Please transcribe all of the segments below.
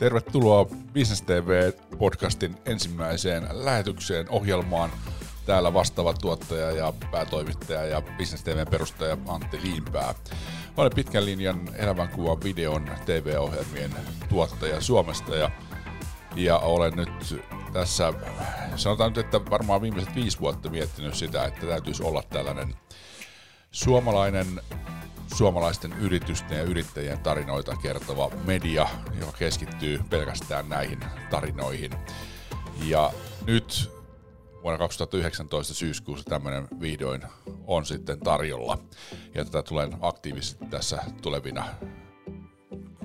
Tervetuloa Business TV-podcastin ensimmäiseen lähetykseen ohjelmaan. Täällä vastaava tuottaja ja päätoimittaja ja Business TVn perustaja Antti Liimpää. Olen pitkän linjan elämänkuvan videon TV-ohjelmien tuottaja Suomesta ja, ja olen nyt tässä, sanotaan nyt, että varmaan viimeiset viisi vuotta miettinyt sitä, että täytyisi olla tällainen suomalainen suomalaisten yritysten ja yrittäjien tarinoita kertova media, joka keskittyy pelkästään näihin tarinoihin. Ja nyt vuonna 2019 syyskuussa tämmöinen vihdoin on sitten tarjolla. Ja tätä tulen aktiivisesti tässä tulevina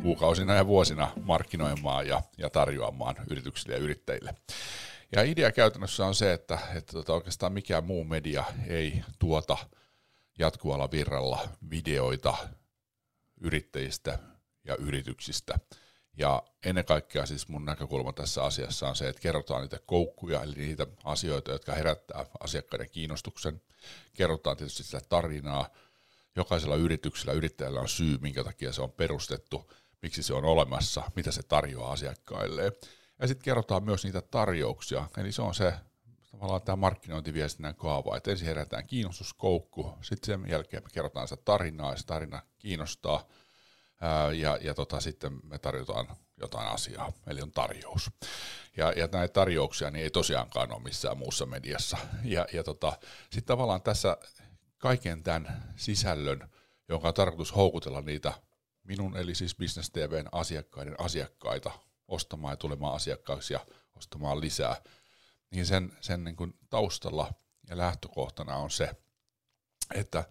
kuukausina ja vuosina markkinoimaan ja, ja tarjoamaan yrityksille ja yrittäjille. Ja idea käytännössä on se, että, että tota oikeastaan mikään muu media ei tuota – jatkuvalla virralla videoita yrittäjistä ja yrityksistä. Ja ennen kaikkea siis mun näkökulma tässä asiassa on se, että kerrotaan niitä koukkuja, eli niitä asioita, jotka herättää asiakkaiden kiinnostuksen. Kerrotaan tietysti sitä tarinaa. Jokaisella yrityksellä, yrittäjällä on syy, minkä takia se on perustettu, miksi se on olemassa, mitä se tarjoaa asiakkaille. Ja sitten kerrotaan myös niitä tarjouksia, eli se on se tavallaan tämä markkinointiviestinnän kaava, että ensin herätään kiinnostuskoukku, sitten sen jälkeen me kerrotaan sitä tarinaa, ja se tarina kiinnostaa, ja, ja tota, sitten me tarjotaan jotain asiaa, eli on tarjous. Ja, ja näitä tarjouksia niin ei tosiaankaan ole missään muussa mediassa. Ja, ja tota, sitten tavallaan tässä kaiken tämän sisällön, jonka on tarkoitus houkutella niitä minun, eli siis Business TVn asiakkaiden asiakkaita ostamaan ja tulemaan asiakkaiksi ja ostamaan lisää, niin sen, sen niin kuin taustalla ja lähtökohtana on se, että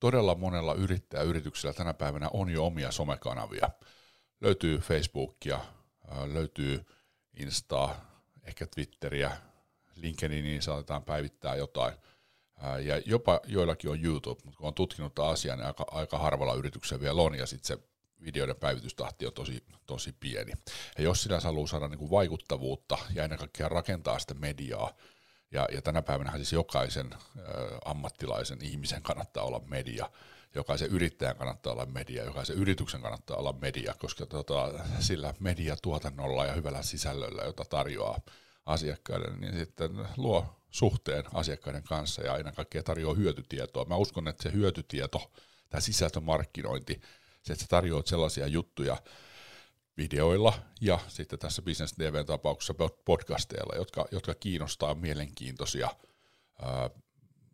todella monella yrittäjäyrityksellä tänä päivänä on jo omia somekanavia. Löytyy Facebookia, löytyy Instaa, ehkä Twitteriä, LinkedIniin saatetaan päivittää jotain, ja jopa joillakin on YouTube, mutta kun on tutkinut asian, niin aika, aika harvalla yrityksellä vielä on, ja sitten se videoiden päivitystahti on tosi, tosi pieni. Ja jos sinä haluaa saada niin kuin vaikuttavuutta ja ennen kaikkea rakentaa sitä mediaa, ja, ja tänä päivänä siis jokaisen ä, ammattilaisen ihmisen kannattaa olla media, jokaisen yrittäjän kannattaa olla media, jokaisen yrityksen kannattaa olla media, koska tota, sillä mediatuotannolla ja hyvällä sisällöllä, jota tarjoaa asiakkaille, niin sitten luo suhteen asiakkaiden kanssa ja ennen kaikkea tarjoaa hyötytietoa. Mä uskon, että se hyötytieto, tämä sisältömarkkinointi, se, että sä tarjoat sellaisia juttuja videoilla ja sitten tässä Business TVn tapauksessa podcasteilla, jotka, jotka kiinnostaa, mielenkiintoisia, ää,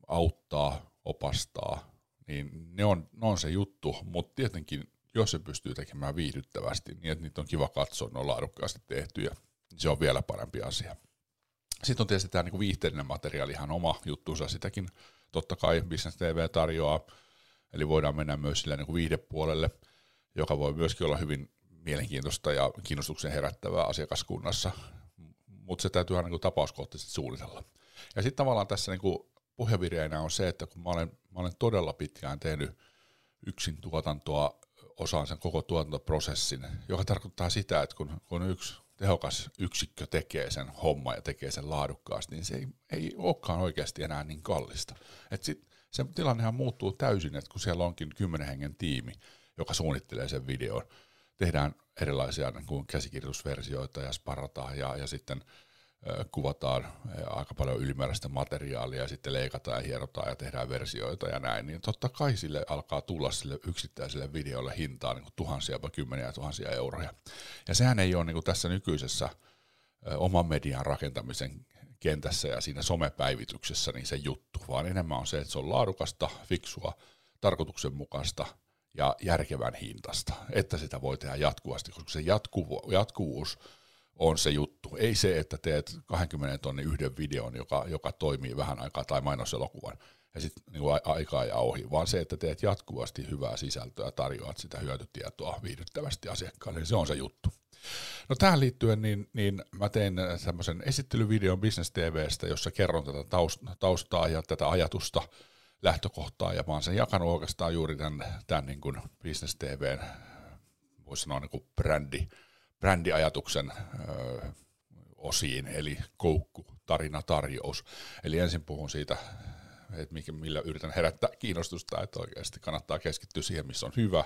auttaa, opastaa, niin ne on, ne on se juttu, mutta tietenkin jos se pystyy tekemään viihdyttävästi, niin että niitä on kiva katsoa, ne on laadukkaasti tehtyjä, niin se on vielä parempi asia. Sitten on tietysti tämä niin viihteellinen materiaali ihan oma juttunsa, sitäkin totta kai Business TV tarjoaa, Eli voidaan mennä myös sillä niin kuin viihdepuolelle, joka voi myöskin olla hyvin mielenkiintoista ja kiinnostuksen herättävää asiakaskunnassa, mutta se täytyy aina niin tapauskohtaisesti suunnitella. Ja sitten tavallaan tässä niin kuin pohjavireinä on se, että kun mä olen, mä olen todella pitkään tehnyt yksin tuotantoa, osaan sen koko tuotantoprosessin, joka tarkoittaa sitä, että kun, kun yksi tehokas yksikkö tekee sen homma ja tekee sen laadukkaasti, niin se ei, ei olekaan oikeasti enää niin kallista. Et sit, se tilannehan muuttuu täysin, että kun siellä onkin kymmenen hengen tiimi, joka suunnittelee sen videon, tehdään erilaisia niin kuin käsikirjoitusversioita ja sparataan ja, ja sitten ö, kuvataan aika paljon ylimääräistä materiaalia ja sitten leikataan ja hierotaan ja tehdään versioita ja näin, niin totta kai sille alkaa tulla sille yksittäiselle videolle hintaa niin kuin tuhansia vai kymmeniä tuhansia euroja. Ja sehän ei ole niin kuin tässä nykyisessä oman median rakentamisen kentässä ja siinä somepäivityksessä niin se juttu, vaan enemmän on se, että se on laadukasta, fiksua, tarkoituksenmukaista ja järkevän hintasta, että sitä voi tehdä jatkuvasti, koska se jatkuvu, jatkuvuus on se juttu. Ei se, että teet 20 tonnin yhden videon, joka, joka toimii vähän aikaa, tai mainoselokuvan, ja sitten niin aikaa ja ohi, vaan se, että teet jatkuvasti hyvää sisältöä, tarjoat sitä hyötytietoa viihdyttävästi asiakkaalle, niin se on se juttu. No tähän liittyen niin, niin mä tein semmoisen esittelyvideon Business TVstä, jossa kerron tätä taustaa ja tätä ajatusta, lähtökohtaa, ja mä oon sen jakanut oikeastaan juuri tämän, tämän niin kuin Business TVn, voisi sanoa niin kuin brändi, brändiajatuksen ö, osiin, eli koukku, tarina, tarjous. Eli ensin puhun siitä, että millä yritän herättää kiinnostusta, että oikeasti kannattaa keskittyä siihen, missä on hyvä,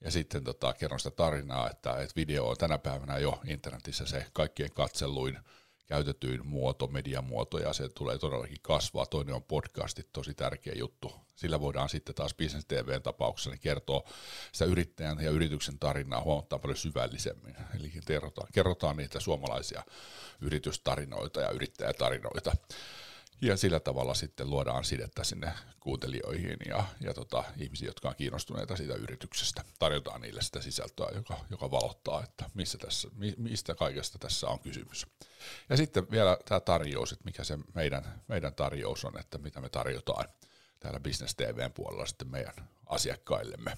ja sitten tota, kerron sitä tarinaa, että, että video on tänä päivänä jo internetissä se kaikkien katselluin käytetyin muoto, mediamuoto, ja se tulee todellakin kasvaa. Toinen on podcastit, tosi tärkeä juttu. Sillä voidaan sitten taas Business TVn tapauksessa niin kertoa sitä yrittäjän ja yrityksen tarinaa huomattavan paljon syvällisemmin. Eli kerrotaan, kerrotaan niitä suomalaisia yritystarinoita ja yrittäjätarinoita ja sillä tavalla sitten luodaan sidettä sinne kuuntelijoihin ja, ja tota, ihmisiä, jotka on kiinnostuneita siitä yrityksestä. Tarjotaan niille sitä sisältöä, joka, joka valottaa, että missä tässä, mistä kaikesta tässä on kysymys. Ja sitten vielä tämä tarjous, että mikä se meidän, meidän tarjous on, että mitä me tarjotaan täällä Business TVn puolella sitten meidän asiakkaillemme.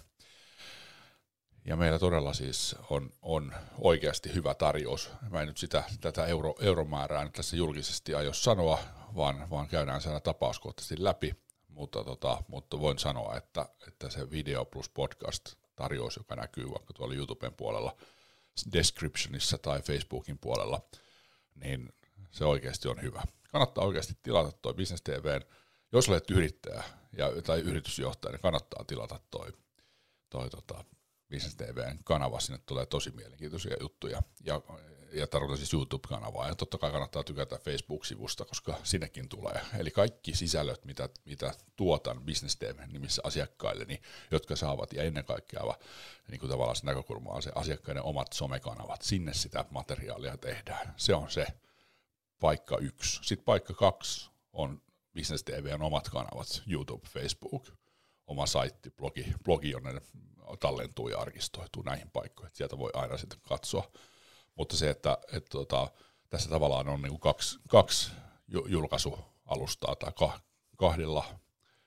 Ja meillä todella siis on, on oikeasti hyvä tarjous. Mä en nyt sitä, tätä euro, euromäärää nyt tässä julkisesti aio sanoa, vaan, vaan käydään siellä tapauskohtaisesti läpi, mutta, tota, mutta voin sanoa, että, että se video plus podcast tarjous, joka näkyy vaikka tuolla YouTuben puolella, descriptionissa tai Facebookin puolella, niin se oikeasti on hyvä. Kannattaa oikeasti tilata toi Business TVn. Jos olet yrittäjä ja, tai yritysjohtaja, niin kannattaa tilata toi, toi tota, Business TVn kanava. Sinne tulee tosi mielenkiintoisia juttuja. Ja ja tarkoitan siis YouTube-kanavaa. Ja totta kai kannattaa tykätä Facebook-sivusta, koska sinnekin tulee. Eli kaikki sisällöt, mitä, mitä tuotan Business TV nimissä asiakkaille, niin, jotka saavat, ja ennen kaikkea niin kuin tavallaan se näkökulma on se asiakkaiden omat somekanavat. Sinne sitä materiaalia tehdään. Se on se paikka yksi. Sitten paikka kaksi on Business TVn omat kanavat, YouTube, Facebook, oma saitti, blogi, blogi jonne tallentuu ja arkistoituu näihin paikkoihin. Sieltä voi aina sitten katsoa mutta se, että, että tota, tässä tavallaan on niin kaksi, kaksi julkaisualustaa tai kahdella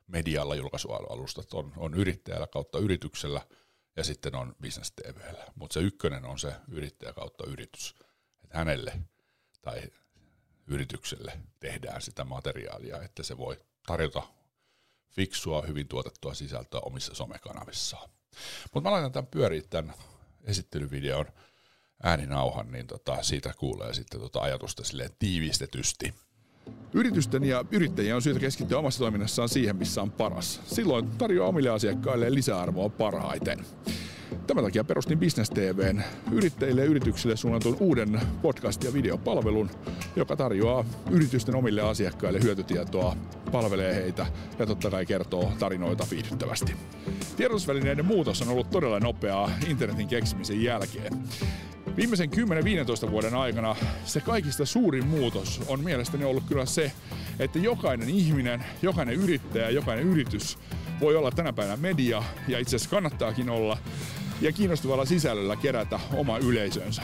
medialla julkaisualustat on, on yrittäjällä kautta yrityksellä ja sitten on Business TVllä. Mutta se ykkönen on se yrittäjä kautta yritys. Että hänelle tai yritykselle tehdään sitä materiaalia, että se voi tarjota fiksua, hyvin tuotettua sisältöä omissa somekanavissaan. Mutta mä laitan tämän pyöriin tämän esittelyvideon ääninauhan, niin tota, siitä kuulee sitten tota ajatusta silleen tiivistetysti. Yritysten ja yrittäjien on syytä keskittyä omassa toiminnassaan siihen, missä on paras. Silloin tarjoaa omille asiakkaille lisäarvoa parhaiten. Tämän takia perustin Business TVn yrittäjille ja yrityksille suunnatun uuden podcast- ja videopalvelun, joka tarjoaa yritysten omille asiakkaille hyötytietoa, palvelee heitä ja totta kai kertoo tarinoita viihdyttävästi. Tiedotusvälineiden muutos on ollut todella nopeaa internetin keksimisen jälkeen. Viimeisen 10-15 vuoden aikana se kaikista suurin muutos on mielestäni ollut kyllä se, että jokainen ihminen, jokainen yrittäjä, jokainen yritys voi olla tänä päivänä media ja itse asiassa kannattaakin olla ja kiinnostavalla sisällöllä kerätä oma yleisönsä.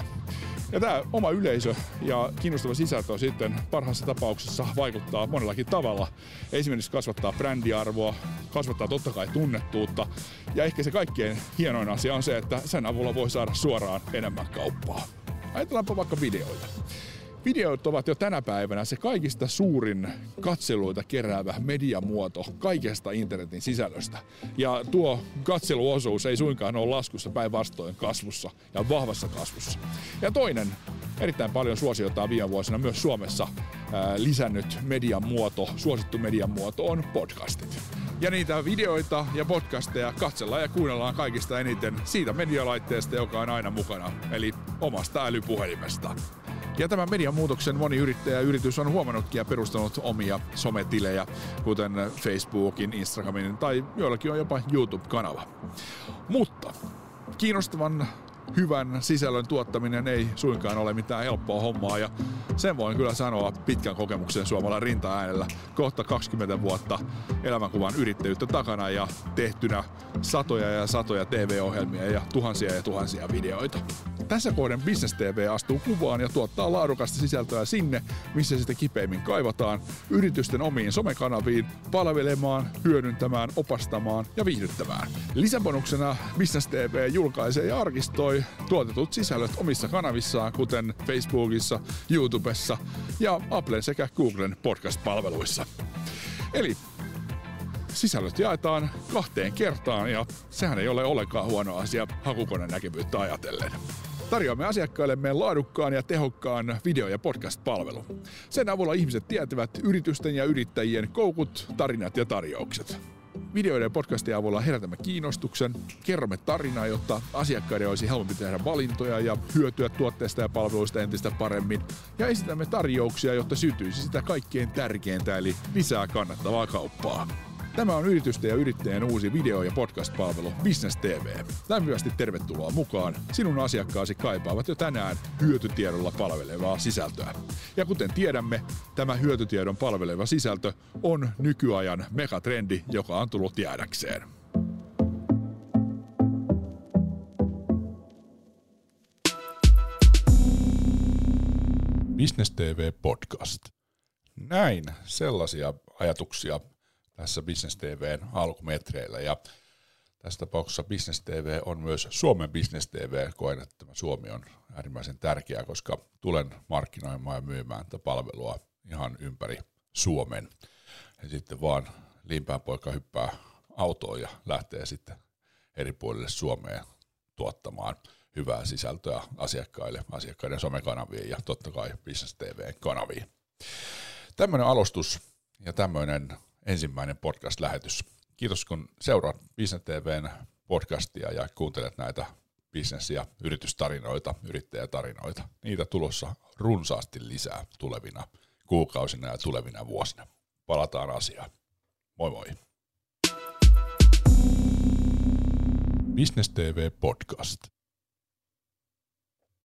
Ja tämä oma yleisö ja kiinnostava sisältö sitten parhaassa tapauksessa vaikuttaa monellakin tavalla. Esimerkiksi kasvattaa brändiarvoa, kasvattaa totta kai tunnettuutta. Ja ehkä se kaikkein hienoin asia on se, että sen avulla voi saada suoraan enemmän kauppaa. Ajatellaanpa vaikka videoita. Videot ovat jo tänä päivänä se kaikista suurin katseluita keräävä mediamuoto kaikesta internetin sisällöstä. Ja tuo katseluosuus ei suinkaan ole laskussa päinvastoin kasvussa ja vahvassa kasvussa. Ja toinen erittäin paljon suosiota viime vuosina myös Suomessa ää, lisännyt median muoto, suosittu median muoto on podcastit. Ja niitä videoita ja podcasteja katsellaan ja kuunnellaan kaikista eniten siitä medialaitteesta, joka on aina mukana, eli omasta älypuhelimesta. Ja tämän median muutoksen moni yrittäjä yritys on huomannutkin ja perustanut omia sometilejä, kuten Facebookin, Instagramin tai joillakin on jopa YouTube-kanava. Mutta kiinnostavan hyvän sisällön tuottaminen ei suinkaan ole mitään helppoa hommaa ja sen voin kyllä sanoa pitkän kokemuksen suomalla rinta-äänellä. Kohta 20 vuotta elämänkuvan yrittäjyyttä takana ja tehtynä satoja ja satoja TV-ohjelmia ja tuhansia ja tuhansia videoita. Tässä kohden Business TV astuu kuvaan ja tuottaa laadukasta sisältöä sinne, missä sitä kipeimmin kaivataan, yritysten omiin somekanaviin, palvelemaan, hyödyntämään, opastamaan ja viihdyttämään. Lisäbonuksena Business TV julkaisee ja arkistoi tuotetut sisällöt omissa kanavissaan, kuten Facebookissa, YouTubessa ja Applen sekä Googlen podcast-palveluissa. Eli sisällöt jaetaan kahteen kertaan ja sehän ei ole ollenkaan huono asia hakukoneen näkyvyyttä ajatellen. Tarjoamme asiakkaillemme laadukkaan ja tehokkaan video- ja podcast-palvelu. Sen avulla ihmiset tietävät yritysten ja yrittäjien koukut, tarinat ja tarjoukset. Videoiden ja podcastien avulla herätämme kiinnostuksen, kerromme tarinaa, jotta asiakkaiden olisi helpompi tehdä valintoja ja hyötyä tuotteista ja palveluista entistä paremmin. Ja esitämme tarjouksia, jotta sytyisi sitä kaikkein tärkeintä, eli lisää kannattavaa kauppaa. Tämä on yritysten ja yrittäjän uusi video- ja podcast-palvelu Business TV. Lämpimästi tervetuloa mukaan. Sinun asiakkaasi kaipaavat jo tänään hyötytiedolla palvelevaa sisältöä. Ja kuten tiedämme, tämä hyötytiedon palveleva sisältö on nykyajan megatrendi, joka on tullut jäädäkseen. Business TV Podcast. Näin, sellaisia ajatuksia tässä Business TVn alkumetreillä. Ja tässä tapauksessa Business TV on myös Suomen Business TV. Koen, että tämä Suomi on äärimmäisen tärkeää, koska tulen markkinoimaan ja myymään tätä palvelua ihan ympäri Suomen. Ja sitten vaan liimpään poika hyppää autoon ja lähtee sitten eri puolille Suomeen tuottamaan hyvää sisältöä asiakkaille, asiakkaiden somekanaviin ja totta kai Business TV-kanaviin. Tämmöinen alustus ja tämmöinen ensimmäinen podcast-lähetys. Kiitos kun seuraat Business TVn podcastia ja kuuntelet näitä business- ja yritystarinoita, yrittäjätarinoita. Niitä tulossa runsaasti lisää tulevina kuukausina ja tulevina vuosina. Palataan asiaan. Moi moi. Business TV Podcast.